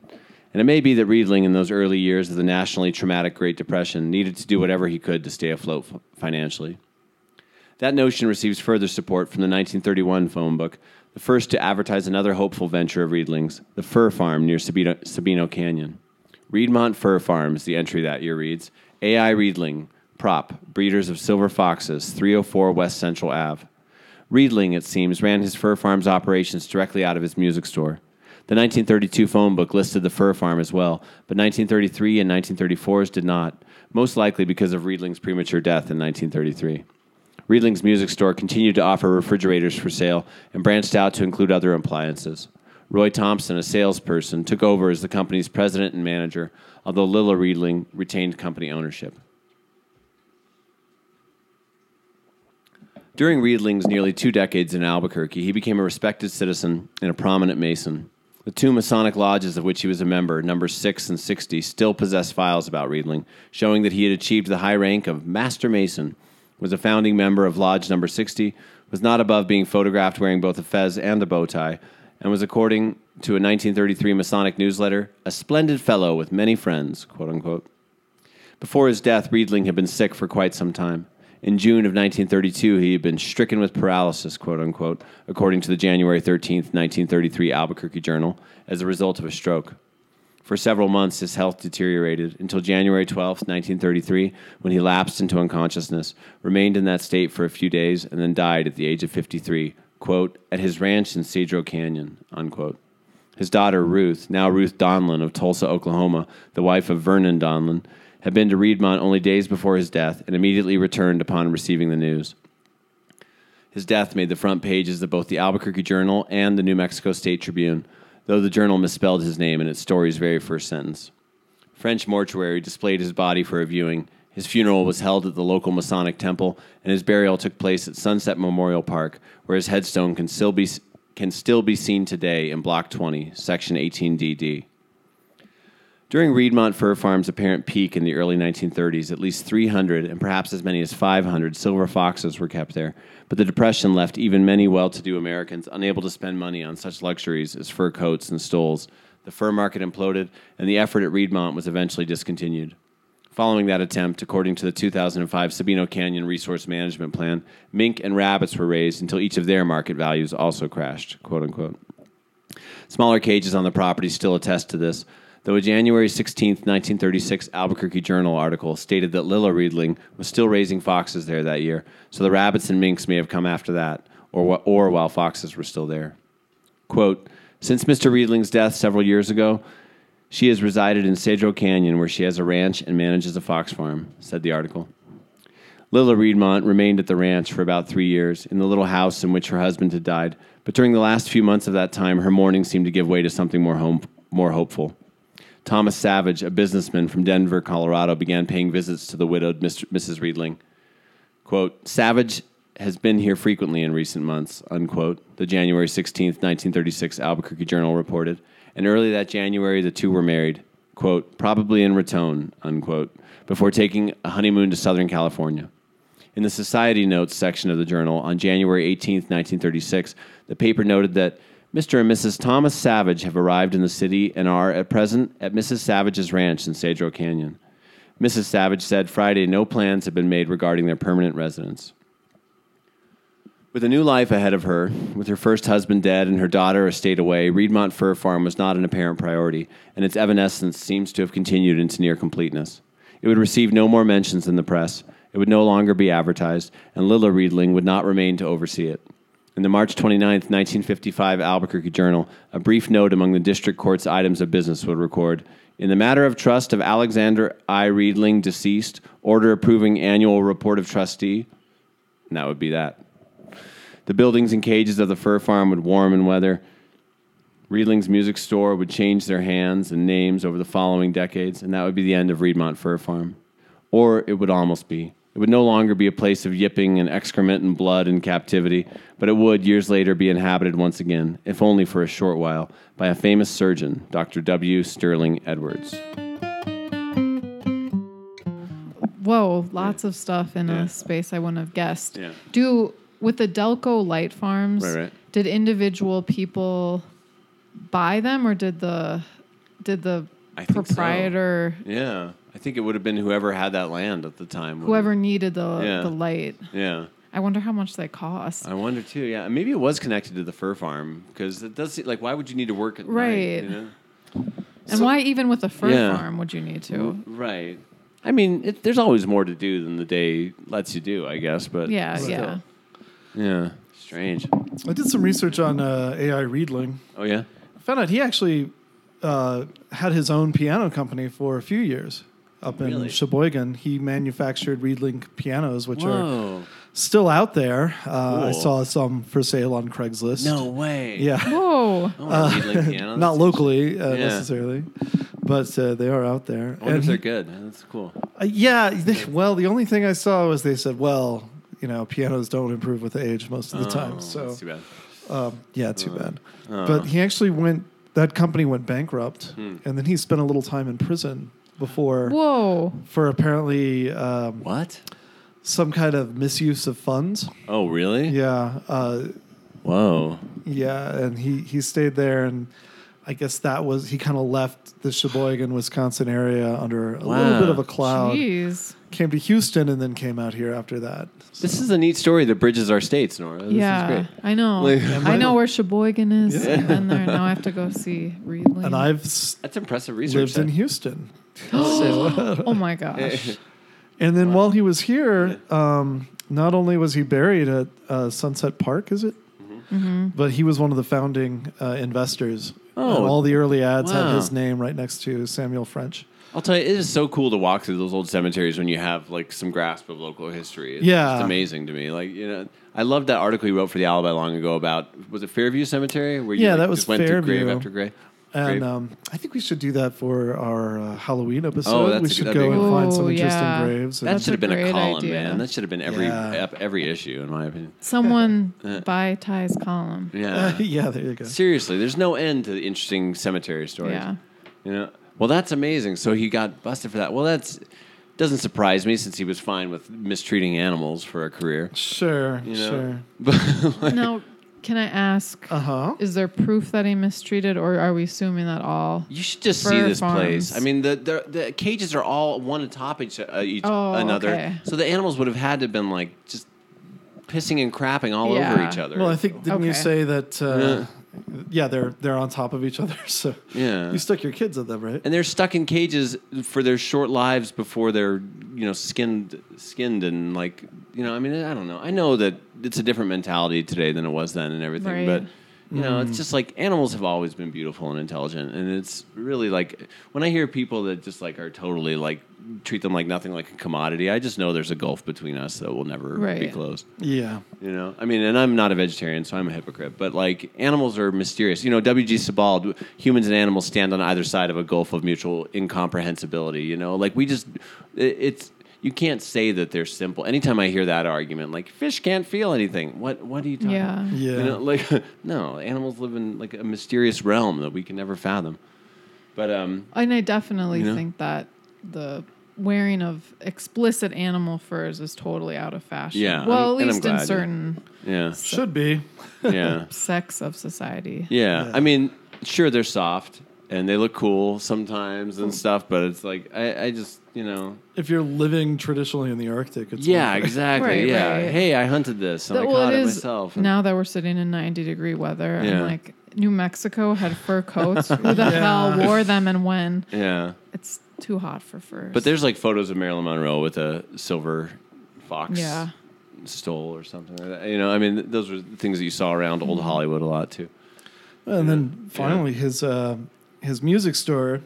And it may be that Riedling, in those early years of the nationally traumatic Great Depression, needed to do whatever he could to stay afloat financially. That notion receives further support from the 1931 phone book, the first to advertise another hopeful venture of Riedling's, the fur farm near Sabino, Sabino Canyon. Riedmont Fur Farms, the entry that year reads A.I. Riedling, prop, breeders of silver foxes, 304 West Central Ave. Riedling, it seems, ran his fur farm's operations directly out of his music store. The 1932 phone book listed the fur farm as well, but 1933 and 1934's did not, most likely because of Riedling's premature death in 1933. Riedling's music store continued to offer refrigerators for sale and branched out to include other appliances. Roy Thompson, a salesperson, took over as the company's president and manager, although Lilla Riedling retained company ownership. During Riedling's nearly two decades in Albuquerque, he became a respected citizen and a prominent Mason. The two Masonic lodges of which he was a member, numbers 6 and 60, still possess files about Riedling, showing that he had achieved the high rank of Master Mason was a founding member of Lodge Number 60, was not above being photographed wearing both a fez and a bow tie, and was, according to a 1933 Masonic newsletter, a splendid fellow with many friends, quote unquote. Before his death, Riedling had been sick for quite some time. In June of 1932, he had been stricken with paralysis, quote unquote, according to the January 13, 1933 Albuquerque Journal, as a result of a stroke. For several months, his health deteriorated until January 12, 1933, when he lapsed into unconsciousness, remained in that state for a few days, and then died at the age of 53, quote, at his ranch in Cedro Canyon, unquote. His daughter, Ruth, now Ruth Donlin of Tulsa, Oklahoma, the wife of Vernon Donlin, had been to Riedmont only days before his death and immediately returned upon receiving the news. His death made the front pages of both the Albuquerque Journal and the New Mexico State Tribune, though the journal misspelled his name in its story's very first sentence. French mortuary displayed his body for a viewing. His funeral was held at the local Masonic temple, and his burial took place at Sunset Memorial Park, where his headstone can still be can still be seen today in Block 20, Section 18DD. During Riedmont Fur Farm's apparent peak in the early 1930s, at least 300 and perhaps as many as 500 silver foxes were kept there. But the Depression left even many well to do Americans unable to spend money on such luxuries as fur coats and stoles. The fur market imploded, and the effort at Riedmont was eventually discontinued. Following that attempt, according to the 2005 Sabino Canyon Resource Management Plan, mink and rabbits were raised until each of their market values also crashed, quote unquote. Smaller cages on the property still attest to this, though a January 16, 1936 Albuquerque Journal article stated that Lilla Riedling was still raising foxes there that year, so the rabbits and minks may have come after that, or, or while foxes were still there. Quote, Since Mr. Riedling's death several years ago, she has resided in Cedro Canyon, where she has a ranch and manages a fox farm, said the article. Lilla Riedmont remained at the ranch for about three years, in the little house in which her husband had died. But during the last few months of that time, her mourning seemed to give way to something more, home, more hopeful. Thomas Savage, a businessman from Denver, Colorado, began paying visits to the widowed Mr. Mrs. Riedling. Quote, Savage has been here frequently in recent months, unquote, the January 16, 1936 Albuquerque Journal reported. And early that January, the two were married, quote, probably in Raton, unquote, before taking a honeymoon to Southern California. In the Society Notes section of the journal on January 18, 1936, the paper noted that Mr. and Mrs. Thomas Savage have arrived in the city and are at present at Mrs. Savage's ranch in Cedro Canyon. Mrs. Savage said Friday no plans have been made regarding their permanent residence. With a new life ahead of her, with her first husband dead and her daughter a state away, Riedmont Fur Farm was not an apparent priority, and its evanescence seems to have continued into near completeness. It would receive no more mentions in the press, it would no longer be advertised, and Lilla Riedling would not remain to oversee it. In the March 29, 1955 Albuquerque Journal, a brief note among the district court's items of business would record In the matter of trust of Alexander I. Riedling, deceased, order approving annual report of trustee. And that would be that. The buildings and cages of the fur farm would warm in weather. Riedling's music store would change their hands and names over the following decades, and that would be the end of Riedmont Fur Farm. Or it would almost be. It would no longer be a place of yipping and excrement and blood and captivity, but it would, years later, be inhabited once again, if only for a short while, by a famous surgeon, Dr. W. Sterling Edwards. Whoa, lots of stuff in Yeah. a space I wouldn't have guessed. Yeah. Do with the Delco light farms, Right, right. did individual people buy them or did the did the I think so. proprietor Yeah, I think it would have been whoever had that land at the time. whoever needed the Yeah. the light? Yeah. I wonder how much they cost. I wonder too. Yeah, maybe it was connected to the fur farm because it does seem like why would you need to work at night? Right. You know? and So- why even with a fur Yeah. farm would you need to? Right. I mean, it, there's always more to do than the day lets you do, I guess. But Yeah, still. yeah. yeah, strange. I did some research on uh, AI Riedling. Oh yeah. I found out he actually uh, had his own piano company for a few years up in Really? Sheboygan. He manufactured Riedling pianos, which are still out there. Uh, I saw some for sale on Craigslist. No way. Yeah. (laughs) Whoa. I want to piano. (laughs) Not locally uh, Yeah. necessarily, but uh, they are out there. I wonder if he- they're good. That's cool. Uh, yeah. They, well, the only thing I saw was they said, well, you know, pianos don't improve with age most of the Oh, time. So, that's too bad. um, yeah, too bad. uh. But he actually went, that company went bankrupt. Hmm. And then he spent a little time in prison before Whoa. for apparently um, What? some kind of misuse of funds. Oh really? Yeah. Uh, Whoa. yeah. And he, he stayed there and I guess that was, he kind of left the Sheboygan, Wisconsin area under a little bit of a cloud. Jeez. Came to Houston and then came out here after that. This is a neat story that bridges our states, Nora. This yeah, is great. I know. Like- I know where Sheboygan is. I've been there. Now I have to go see Riedling. And I've That's impressive research. lived in Ed. Houston. (gasps) oh my gosh. (laughs) And then while he was here, um, not only was he buried at uh, Sunset Park, is it? Mm-hmm. But he was one of the founding uh, investors. Oh, all the early ads wow. his name right next to Samuel French. I'll tell you, it is so cool to walk through those old cemeteries when you have like some grasp of local history. It's Yeah. just amazing to me. Like you know, I loved that article you wrote for the Alibi long ago about was it Fairview Cemetery where you Yeah, like, that was just went through grave Fairview. after grave. And um, I think we should do that for our uh, Halloween episode. Oh, that's we a should go and find some Oh, interesting yeah. graves. That should have been a column, idea. man. That should have been every Yeah. ep- every issue, in my opinion. (laughs) Someone (laughs) Uh. buy Ty's column. Yeah. (laughs) yeah, there you go. Seriously, there's no end to the interesting cemetery stories. Yeah. You know. Well, that's amazing. So he got busted for that. Well, that's doesn't surprise me since he was fine with mistreating animals for a career. Sure, You know? sure. But now, can I ask? Uh huh. Is there proof that he mistreated, or are we assuming that all? you should just see this farms. place. I mean, the, the the cages are all one atop each uh, each Oh, another. okay. So the animals would have had to have been like just pissing and crapping all over each other. Well, I think didn't you say that? Uh, yeah, they're they're on top of each other. (laughs) So Yeah. you stuck your kids at them, right? and they're stuck in cages for their short lives before they're you know skinned skinned and like you know i mean i don't know i know that it's a different mentality today than it was then and everything Right. but you know it's hmm. just like animals have always been beautiful and intelligent and it's really like when i hear people that just like are totally like treat them like nothing like a commodity i just know there's a gulf between us that will never be closed Yeah. you know, I mean, and I'm not a vegetarian, so I'm a hypocrite. But like, animals are mysterious. You know, W.G. Sebald, humans and animals stand on either side of a gulf of mutual incomprehensibility. You know, like we just, it, it's you can't say that they're simple. Anytime I hear that argument, like fish can't feel anything. What What are you talking? Yeah. about? Yeah. You know, like (laughs) no, animals live in like a mysterious realm that we can never fathom. But um, And I definitely You know? think that the wearing of explicit animal furs is totally out of fashion. Yeah, Well, I'm- at I'm least in glad, yeah. certain yeah, Should be. (laughs) yeah. (laughs) Sex of society. Yeah. Yeah. I mean, sure, they're soft and they look cool sometimes and stuff, but it's like I, I just you know. If you're living traditionally in the Arctic, it's Yeah, like- exactly. Right, yeah. right. Hey, I hunted this and That- I well, caught it it, is myself. and- now that we're sitting in 90 degree weather Yeah. and like New Mexico had fur coats. (laughs) Who the Yeah. hell wore them and when? yeah. It's too hot for furs. But there's like photos of Marilyn Monroe with a silver fox yeah. stole or something like that. You know, I mean, those were the things that you saw around Mm-hmm. old Hollywood a lot too. And then finally, his uh, his music store,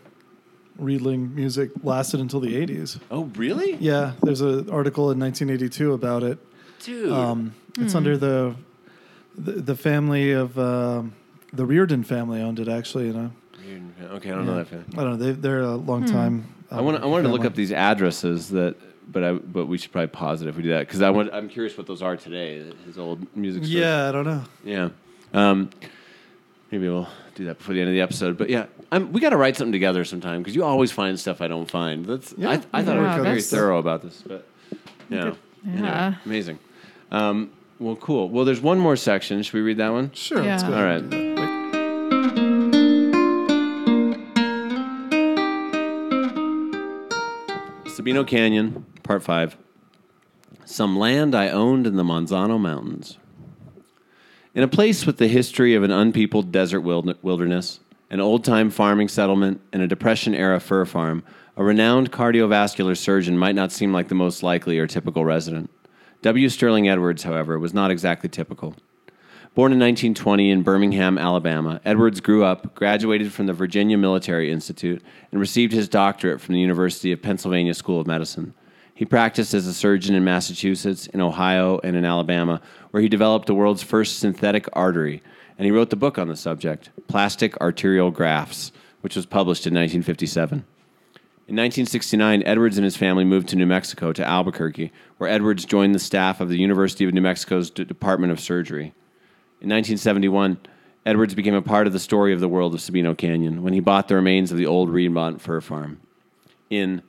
Riedling Music, lasted until the 80s. Oh, really? Yeah, there's an article in 1982 about it. Dude. Um, it's Hmm. under the, the the family of um the Reardon family owned it actually. You know, okay, I don't know that. Fan. I don't know. They, they're a long Hmm. time. I want. I wanted to look up these addresses that, but I. But we should probably pause it if we do that because I want. I'm curious what those are today. His old music. Store. Yeah, I don't know. Yeah. Um, maybe we'll do that before the end of the episode. But yeah, I'm, we got to write something together sometime because you always find stuff I don't find. That's. Yeah, I, I thought Yeah, we were very thorough about this, but yeah. Good. Anyway, Yeah. amazing. Um, well, cool. Well, there's one more section. Should we read that one? Sure, let's Yeah. go. All ahead right. and do that. Wait. Sabino Canyon, Part 5. Some land I owned in the Manzano Mountains. In a place with the history of an unpeopled desert wilderness, an old time farming settlement, and a Depression era fur farm, a renowned cardiovascular surgeon might not seem like the most likely or typical resident. W. Sterling Edwards, however, was not exactly typical. Born in 1920 in Birmingham, Alabama, Edwards grew up, graduated from the Virginia Military Institute, and received his doctorate from the University of Pennsylvania School of Medicine. He practiced as a surgeon in Massachusetts, in Ohio, and in Alabama, where he developed the world's first synthetic artery, and he wrote the book on the subject, Plastic Arterial Grafts, which was published in 1957. In 1969, Edwards and his family moved to New Mexico, to Albuquerque, where Edwards joined the staff of the University of New Mexico's D- Department of Surgery. In 1971, Edwards became a part of the story of the world of Sabino Canyon when he bought the remains of the old Riedmont fur farm. In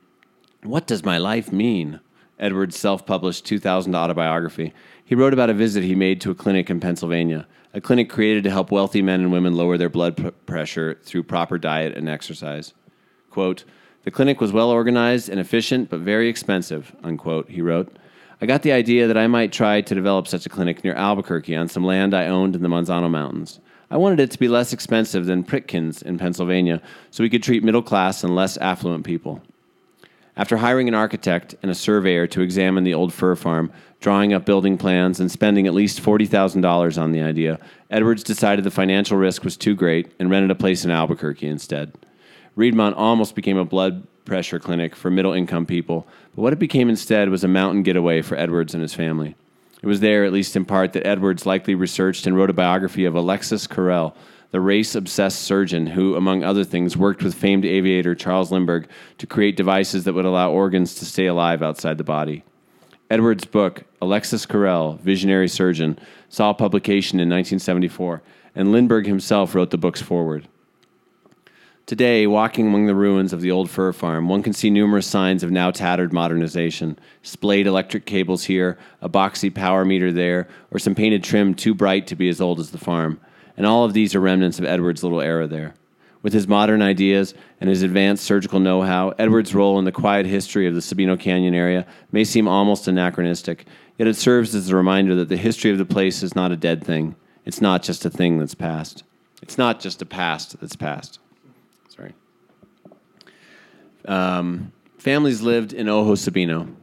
What Does My Life Mean? Edwards' self published 2000 autobiography, he wrote about a visit he made to a clinic in Pennsylvania, a clinic created to help wealthy men and women lower their blood pressure through proper diet and exercise. Quote, the clinic was well organized and efficient, but very expensive, unquote, he wrote. I got the idea that I might try to develop such a clinic near Albuquerque on some land I owned in the Manzano Mountains. I wanted it to be less expensive than Pritikins in Pennsylvania, so we could treat middle class and less affluent people. After hiring an architect and a surveyor to examine the old fur farm, drawing up building plans, and spending at least $40,000 on the idea, Edwards decided the financial risk was too great and rented a place in Albuquerque instead. Riedmont almost became a blood pressure clinic for middle income people, but what it became instead was a mountain getaway for Edwards and his family. It was there, at least in part, that Edwards likely researched and wrote a biography of Alexis Carrel, the race obsessed surgeon who, among other things, worked with famed aviator Charles Lindbergh to create devices that would allow organs to stay alive outside the body. Edwards' book, Alexis Carrel, Visionary Surgeon, saw publication in 1974, and Lindbergh himself wrote the book's foreword. Today, walking among the ruins of the old fur farm, one can see numerous signs of now tattered modernization. Splayed electric cables here, a boxy power meter there, or some painted trim too bright to be as old as the farm. And all of these are remnants of Edwards' little era there. With his modern ideas and his advanced surgical know how, Edwards' role in the quiet history of the Sabino Canyon area may seem almost anachronistic, yet it serves as a reminder that the history of the place is not a dead thing. It's not just a thing that's past. It's not just a past that's past. Sorry. Um, families lived in Ojo Sabino.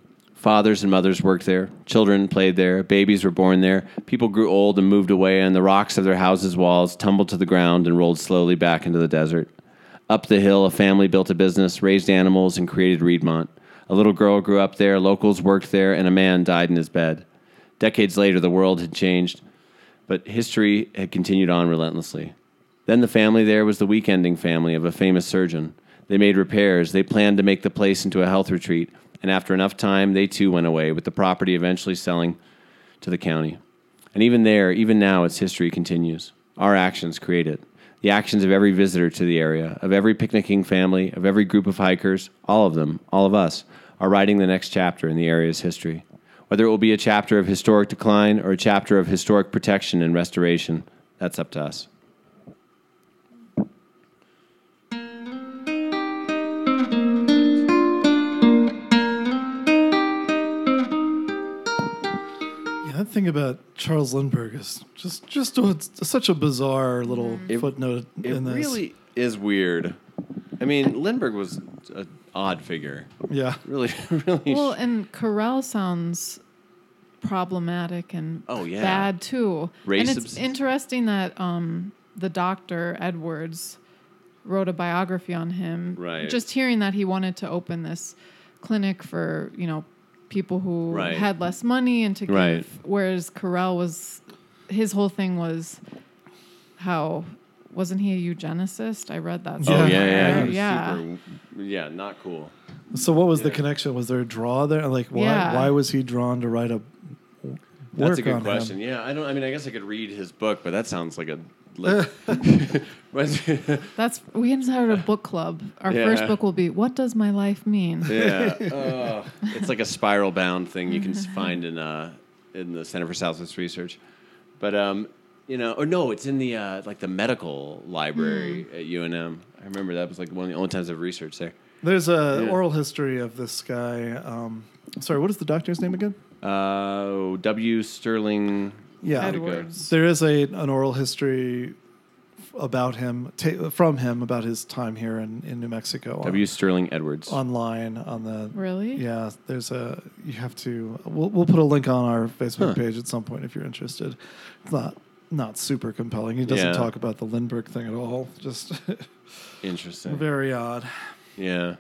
Fathers and mothers worked there. Children played there. Babies were born there. People grew old and moved away, and the rocks of their houses' walls tumbled to the ground and rolled slowly back into the desert. Up the hill, a family built a business, raised animals, and created Riedmont. A little girl grew up there, locals worked there, and a man died in his bed. Decades later, the world had changed, but history had continued on relentlessly. Then the family there was the weekending family of a famous surgeon. They made repairs. They planned to make the place into a health retreat. And after enough time, they too went away, with the property eventually selling to the county. And even there, even now, its history continues. Our actions create it. The actions of every visitor to the area, of every picnicking family, of every group of hikers, all of them, all of us, are writing the next chapter in the area's history. Whether it will be a chapter of historic decline or a chapter of historic protection and restoration, that's up to us. Thing about Charles Lindbergh is just just it's such a bizarre little It- footnote It in this. really is weird. I mean, Lindbergh was an odd figure. yeah. Really, (laughs) really. Well, and Carrel sounds problematic and Oh, yeah. bad too. Race and it's obs- interesting that um, the doctor Edwards wrote a biography on him. Right. Just hearing that he wanted to open this clinic for you know people who Right. had less money and to give, Right. whereas Carrel was his whole thing was how wasn't he a eugenicist? I read that. oh yeah, Yeah. yeah, somewhere. he was yeah. super- yeah, not cool. So what was the connection? Was there a draw there? Like why Yeah. why was he drawn to write a work That's a good on question. him? Yeah, I don't. I mean, I guess I could read his book, but that sounds like a. Like, (laughs) (laughs) (laughs) That's we can start a book club. Our Yeah. first book will be "What Does My Life Mean?" yeah, (laughs) uh, it's like a spiral bound thing you can find in uh, in the Center for Southwest Research, but um, you know, or no, it's in the uh, like the medical library at UNM. I remember that was like one of the only times I've researched there. There's a Yeah. oral history of this guy. Um, sorry, what is the doctor's name again? Uh, W. Sterling. Yeah, Edwards. there is a an oral history f- about him ta- from him about his time here in, in New Mexico. on- W. Sterling Edwards. online on the Really? yeah. There's a you have to. We'll we'll put a link on our Facebook Huh. page at some point if you're interested. It's not not super compelling. He doesn't Yeah. talk about the Lindbergh thing at all. (laughs) Just Interesting. very odd. Yeah.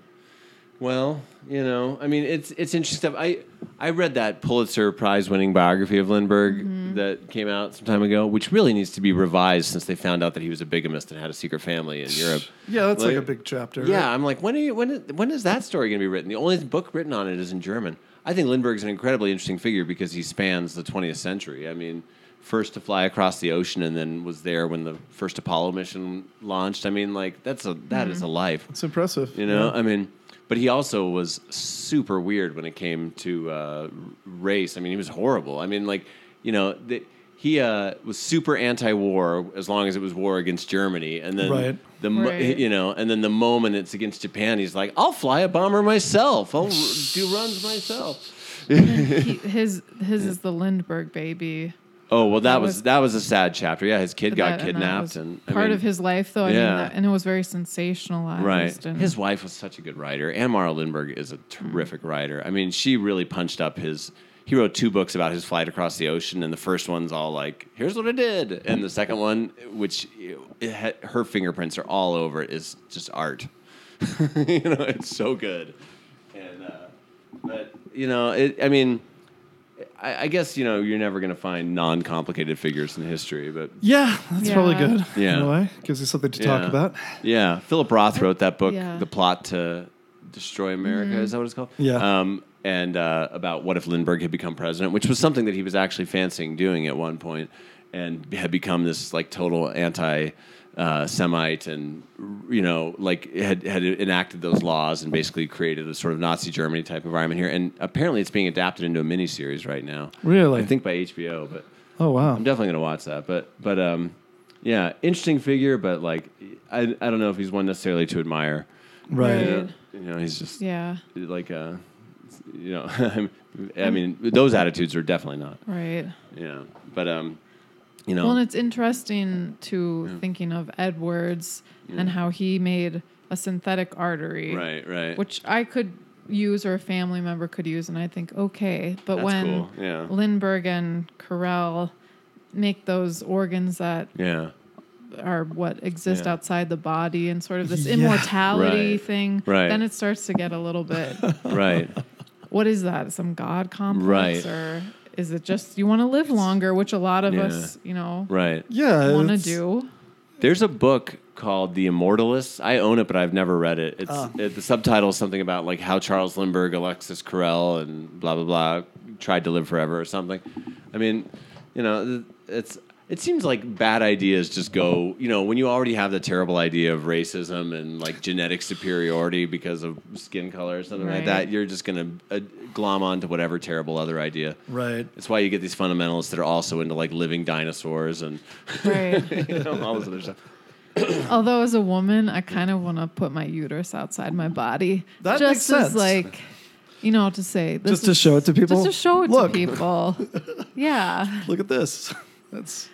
Well, you know, I mean, it's it's interesting stuff. I I read that Pulitzer Prize winning biography of Lindbergh Mm-hmm. That came out some time ago, which really needs to be revised since they found out that he was a bigamist and had a secret family in Europe. (sighs) Yeah, that's like, Like- a big chapter. Yeah, right? I'm like, when are you, when is, when is that story going to be written? The only book written on it is in German. I think Lindbergh's an incredibly interesting figure because he spans the 20th century. I mean, first to fly across the ocean and then was there when the first Apollo mission launched. I mean, like that's a that is a life. It's impressive. You know, Yeah. I mean, but he also was super weird when it came to uh, race. I mean, he was horrible. I mean, like, you know, the, he uh, was super anti-war as long as it was war against Germany, and then Right. the Right. you know, and then the moment it's against Japan, he's like, "I'll fly a bomber myself. I'll do runs myself." he, (laughs) his his is the Lindbergh baby. Oh well, that, That was, was- that was a sad chapter. Yeah, his kid But got that- and that kidnapped, and, I part mean, of his life, though. I Yeah. mean, that, and it was very sensationalized. Right. And His wife was such a good writer. Anne Morrow Lindbergh is a terrific writer. I mean, she really punched up his. He wrote two books about his flight across the ocean, and the first one's all like, "Here's what I did," and the second one, which it had, her fingerprints are all over, it, is just art. (laughs) you know, it's so good. And uh, but you know, it, I mean, I, I guess you know you're never going to find non-complicated figures in history, but Yeah, that's Yeah. probably good. Yeah. In a way. Gives you something to talk about. yeah, Philip Roth wrote that book, Yeah. "The Plot to Destroy America." Is that what it's called? Yeah. Um, and uh, about what if Lindbergh had become president, which was something that he was actually fancying doing at one point, and had become this like total anti. Uh, Semite and you know like had had enacted those laws and basically created a sort of Nazi Germany type environment here and apparently it's being adapted into a miniseries right now. Really? I think by HBO, but Oh wow. I'm definitely gonna watch that. But but um, yeah, interesting figure. But like, I I don't know if he's one necessarily to admire. right. Right. You know, you know he's just Yeah. like uh, you know, (laughs) I mean, those attitudes are definitely not. Right. Yeah, but um, you know, Well, and it's interesting to thinking of Edwards and how he made a synthetic artery, right, right. which I could use or a family member could use, and I think okay. But That's when cool, yeah. Lindbergh and Carrel make those organs that yeah, are what exist Yeah. outside the body and sort of this (laughs) Yeah. immortality Right. thing, Right. then it starts to get a little bit. (laughs) right. what is that? Some god complex, Right. or is it just you want to live longer, which a lot of Yeah. us, you know, Right. Yeah. want to do? There's a book called The Immortalists. I own it, but I've never read it. It's Ah. it, the subtitle is something about like how Charles Lindbergh, Alexis Carrel, and blah blah blah tried to live forever or something. I mean, you know, it's it seems like bad ideas just go. You know, when you already have the terrible idea of racism and like genetic superiority because of skin color or something like that, you're just gonna uh, glom onto whatever terrible other idea. Right. It's why you get these fundamentalists that are also into like living dinosaurs and (laughs) Right. you know, all this other stuff. (coughs) Although as a woman, I kind of want to put my uterus outside my body, That just makes as sense. like, you know, to say this Just to is- show it to people? just to show it Look. to people. (laughs) yeah. Look at this. That's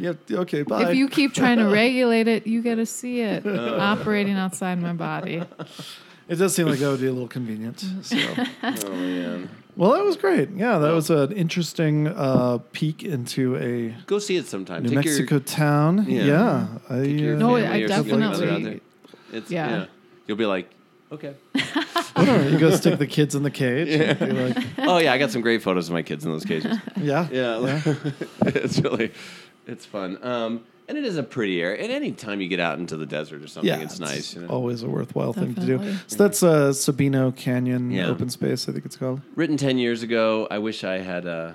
yeah. Okay. Bye. If you keep trying to (laughs) regulate it, you get to see it operating outside my body. it does seem like that would be a little convenient. So. (laughs) Oh man. Well, that was great. Yeah, that was an interesting uh, peek into a Go see it sometime. New Take your- Mexico town. Yeah. Yeah, I, uh, No, I or something like that definitely- out there. It's, Yeah. yeah. You'll be like, okay. You go stick the kids in the cage. and be like, oh yeah, I got some great photos of my kids in those cages. yeah, Yeah, (laughs) it's really, it's fun. Um, and it is a pretty area. And any time you get out into the desert or something, yeah. it's, nice. You know? always a worthwhile thing to do. So that's uh, Sabino Canyon Yeah. Open Space, I think it's called. Written ten years ago. I wish I had uh,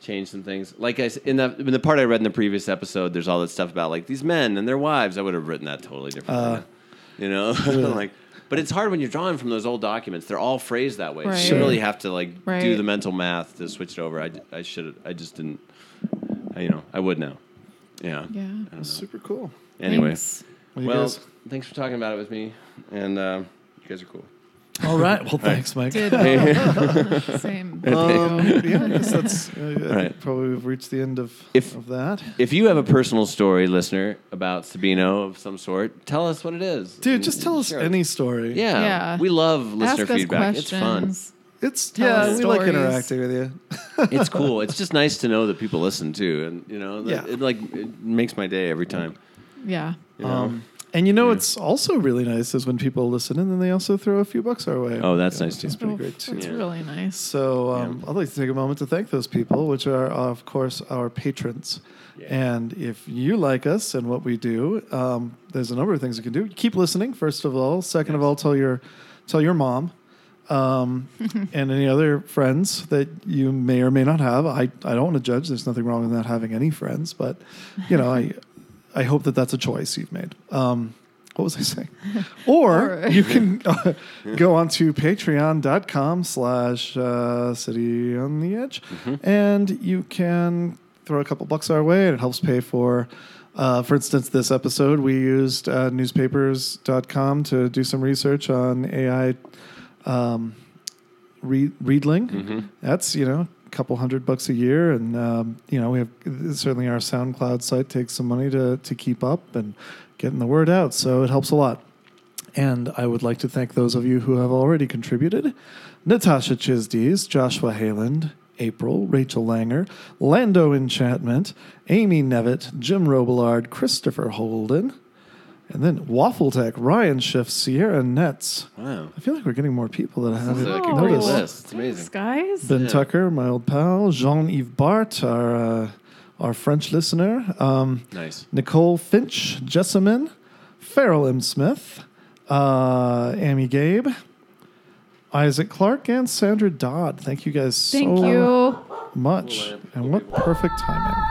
changed some things. Like I s- in the in the part I read in the previous episode, there's all that stuff about like these men and their wives. I would have written that totally differently. Uh, you know, (laughs) like. But it's hard when you're drawing from those old documents. They're all phrased that way. So Right. you really have to like do the mental math to switch it over. I, I should. I just didn't. I, you know, I would now. Yeah. Yeah. I know. Super cool. Anyway, Thanks. Well, well, thanks for talking about it with me, and uh, you guys are cool. all right. Well, thanks, Mike. Did (laughs) (laughs) same. (laughs) Um, yeah, I guess that's. Uh, I Right. probably we've reached the end of If- of that. If you have a personal story, listener, about Sabino of some sort, tell us what it is, Dude, And just tell us share it. any story. Yeah, Yeah. we love listener Ask us feedback. It's fun. Questions. It's Tell yeah, us we like stories. interacting with you. (laughs) It's cool. It's just nice to know that people listen too, and you know, that- Yeah. it like it makes my day every time. Yeah. You know? Um, and you know, Yeah. it's also really nice is when people listen and then they also throw a few bucks our way. Oh, that's Yeah, nice, too. That's pretty Oh, great too. That's Yeah. really nice. So um, I'd like to take a moment to thank those people, which are, of course, our patrons. Yeah. And if you like us and what we do, um, there's a number of things you can do. Keep listening, first of all. Second of all, tell your tell your mom um, and any other friends that you may or may not have. I, I don't want to judge. There's nothing wrong with not having any friends, but you know, I I hope that that's a choice you've made. Um, what was I saying? (laughs) Or Or- you can uh, (laughs) go on to patreon.com slash uh, city on the edge and you can throw a couple bucks our way and it helps pay for uh, for instance this episode we used uh, newspapers.com to do some research on ai um, read, Riedling Mm-hmm. that's you know a couple hundred bucks a year and um, you know we have certainly our soundcloud site takes some money to, to keep up and getting the word out so it helps a lot and I would like to thank those of you who have already contributed Natasha Chisdees, Joshua Hayland, April, Rachel Langer, Lando Enchantment, Amy Nevitt, Jim Robillard, Christopher Holden. And then Waffle Tech, Ryan Schiff, Sierra Nets. Wow. I feel like we're getting more people that I This is haven't like a great noticed. list. It's Thanks, amazing. guys. Ben Yeah. Tucker, my old pal, Jean-Yves Bart, our uh, our French listener, um, Nice. Nicole Finch, Jessamine, Farrell M. Smith, uh, Amy Gabe, Isaac Clark, and Sandra Dodd. Thank you guys Thank so you. much. Cool, and what perfect timing.